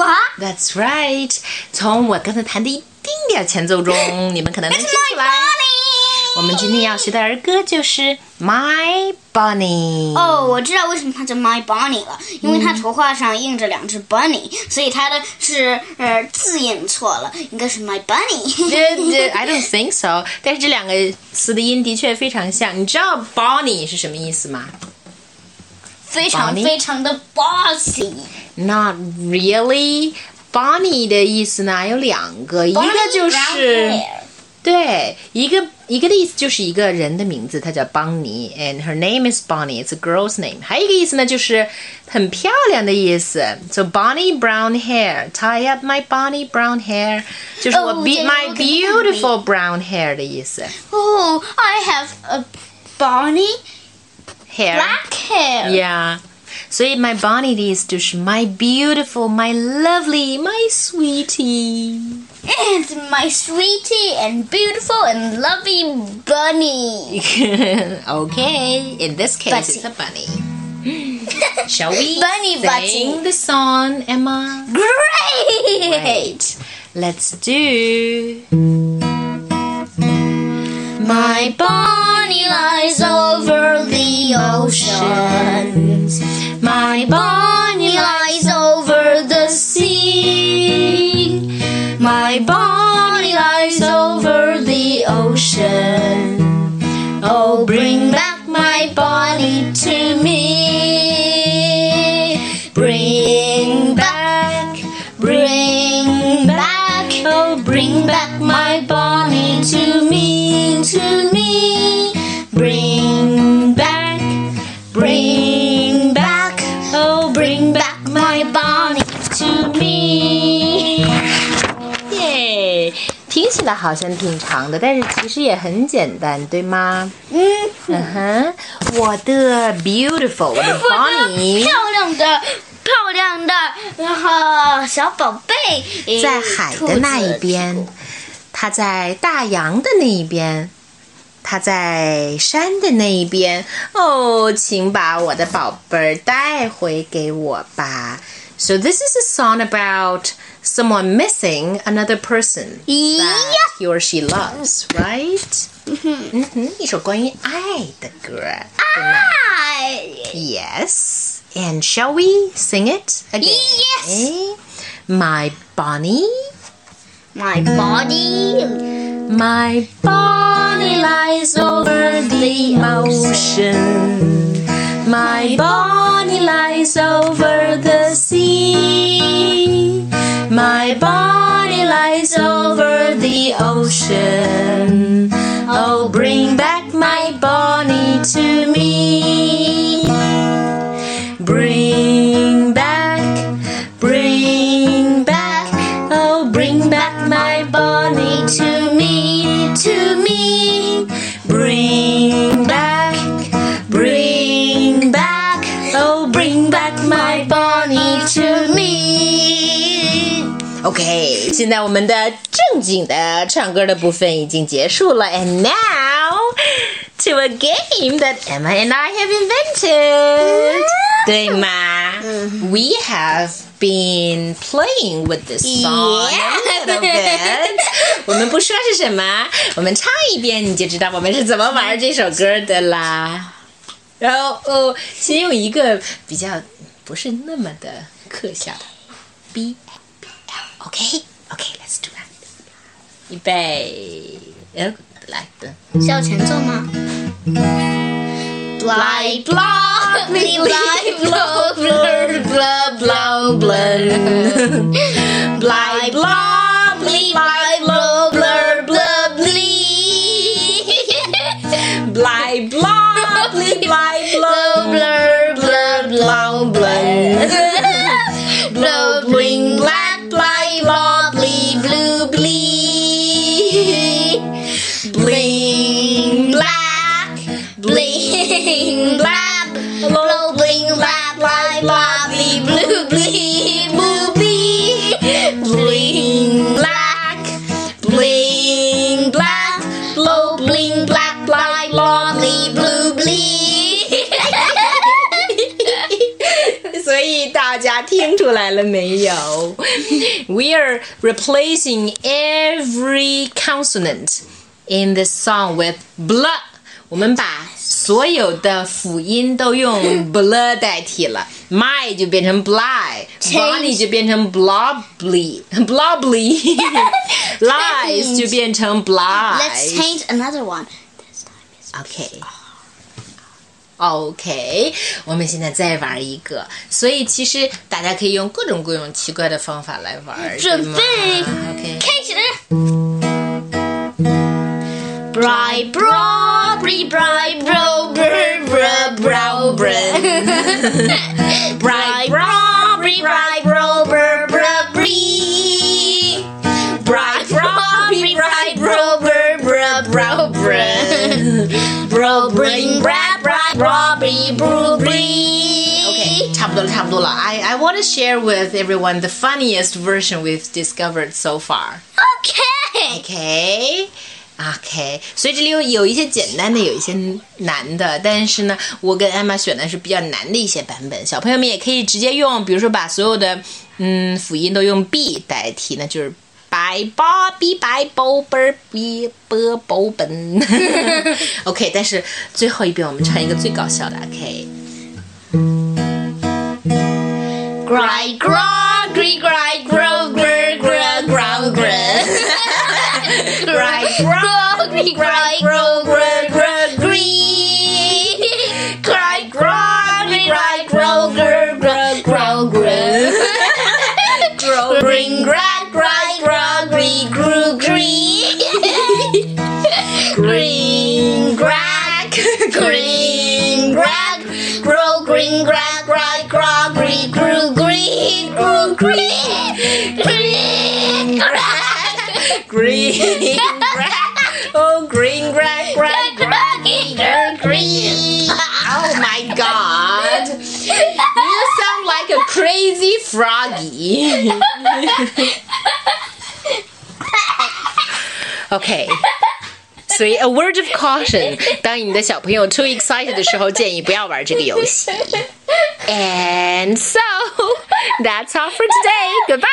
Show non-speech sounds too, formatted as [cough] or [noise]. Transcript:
啊。That's right。从我刚才弹的一丁点儿前奏中，[laughs] 你们可能能听出来。bunny。我们今天要学的儿歌就是《My Bunny》。哦，我知道为什么它叫 My Bunny 了，因为它图画上印着两只 bunny，、所以它的是呃字印错了，应该是 My Bunny。对对，[laughs] I don't think so。但是这两个词的音的确非常像。你知道 “bunny” 是什么意思吗非常 Bunny？非常的 bossy。 ？Not really。Bunny 的意思呢有两个，一个 Bunny 就 brown 是 hair 对，一个一个的意思就是一个人的名字，她叫邦尼，and her name is Bonnie. It's a girl's name. 还有一个意思呢，就是很漂亮的意思。So Bonnie brown hair, tie up my Bonnie brown hair，就是我哦 be 这个 my 我肯定很美 beautiful brown hair 的意思。 Oh, I have a bunny Hair. black hair. Yeah. 所以 my Bonnie 的意思就是 my beautiful, my lovely, my sweetie. It's my sweetie and beautiful and lovely bunny. [laughs] okay, in this case, Butty. it's a bunny. [laughs] Shall we Bunny sing butty. the song, Emma? Great! Great. Let's do. My bunny lies over oceans. My bunny lies over the sea. My bunny lies over the ocean. Oh, bring back my bunny to me. Bring bring back my bunny to me. 耶，听起来好像挺长的，但是其实也很简单，对吗？嗯，嗯哼，我的 beautiful，我的 [laughs] Bonnie 漂亮的。漂亮的，然后小宝贝在海的那一边，它在大洋的那一边，它在山的那一边。哦，请把我的宝贝儿带回给我吧。So this is a song about someone missing another person that Yeah. he or she loves, right? 嗯哼，一首关于爱的歌，对吗爱。 Yes. [laughs] And shall we sing it again? Yes. My Bonnie, My body, my Lies over the ocean. My Bonnie lies over the sea. My Bonnie lies over the ocean. Oh, bring back my Bonnie to me. Bring OK，现在我们的正经的唱歌的部分已经结束了，and now to a game that Emma and I have invented. 对吗？We have been playing with this song a little bit. 我们不说是什么，我们唱一遍你就知道我们是怎么玩这首歌的啦。然后哦，先用一个比较不是那么的可笑的 B B L OK OK Let's do that。预备，呃，来的。是要前奏吗？Bly blah, bly bly blah blah blah blah blah. Bly blah, 出来了没有？We are replacing every consonant in this song with bl。我们把所有的辅音都用 bl 代替了，my 就变成 bly，Bonnie 就变成 blobbly，blobbly，lies [laughs] [laughs] 就变成 bly。 Let's change another one. OK。 OK，我们现在再玩一个，所以其实大家可以用各种各种奇怪的方法来玩。准备，OK。开始。Bright, broad, bright, bright, bro, bro, bro, bro, bro. Bro, bring, bright, bright, bro, bree, bro, bree. OK，差不多了，差不多了。I I want to share with everyone the funniest version we've discovered so far. Okay. OK。OK，所以这里有有一些简单的，有一些难的，但是呢，我跟艾玛选的是比较难的一些版本。小朋友们也可以直接用，比如说把所有的嗯辅音都用 b 代替，那就是 白包 b 白包本 b 波包本。OK，但是最后一遍我们唱一个最搞笑的。OK。 Gry, gry, [laughs] gry, gry, grow, grow, grow, grow, grow. [laughs] Gry, grow, gry, gry, grow, grow, grow, Green, grack, grow, green, grack, gray, grow, gree, grew, green, grew, green, green, grack, Green grack, oh green grack, grack, grack. grack, green. Oh my god! You sound like a crazy froggy. [laughs] okay. 所以，a word of caution，当你的小朋友 too excited 的时候，建议不要玩这个游戏。And so, that's all for today. Goodbye.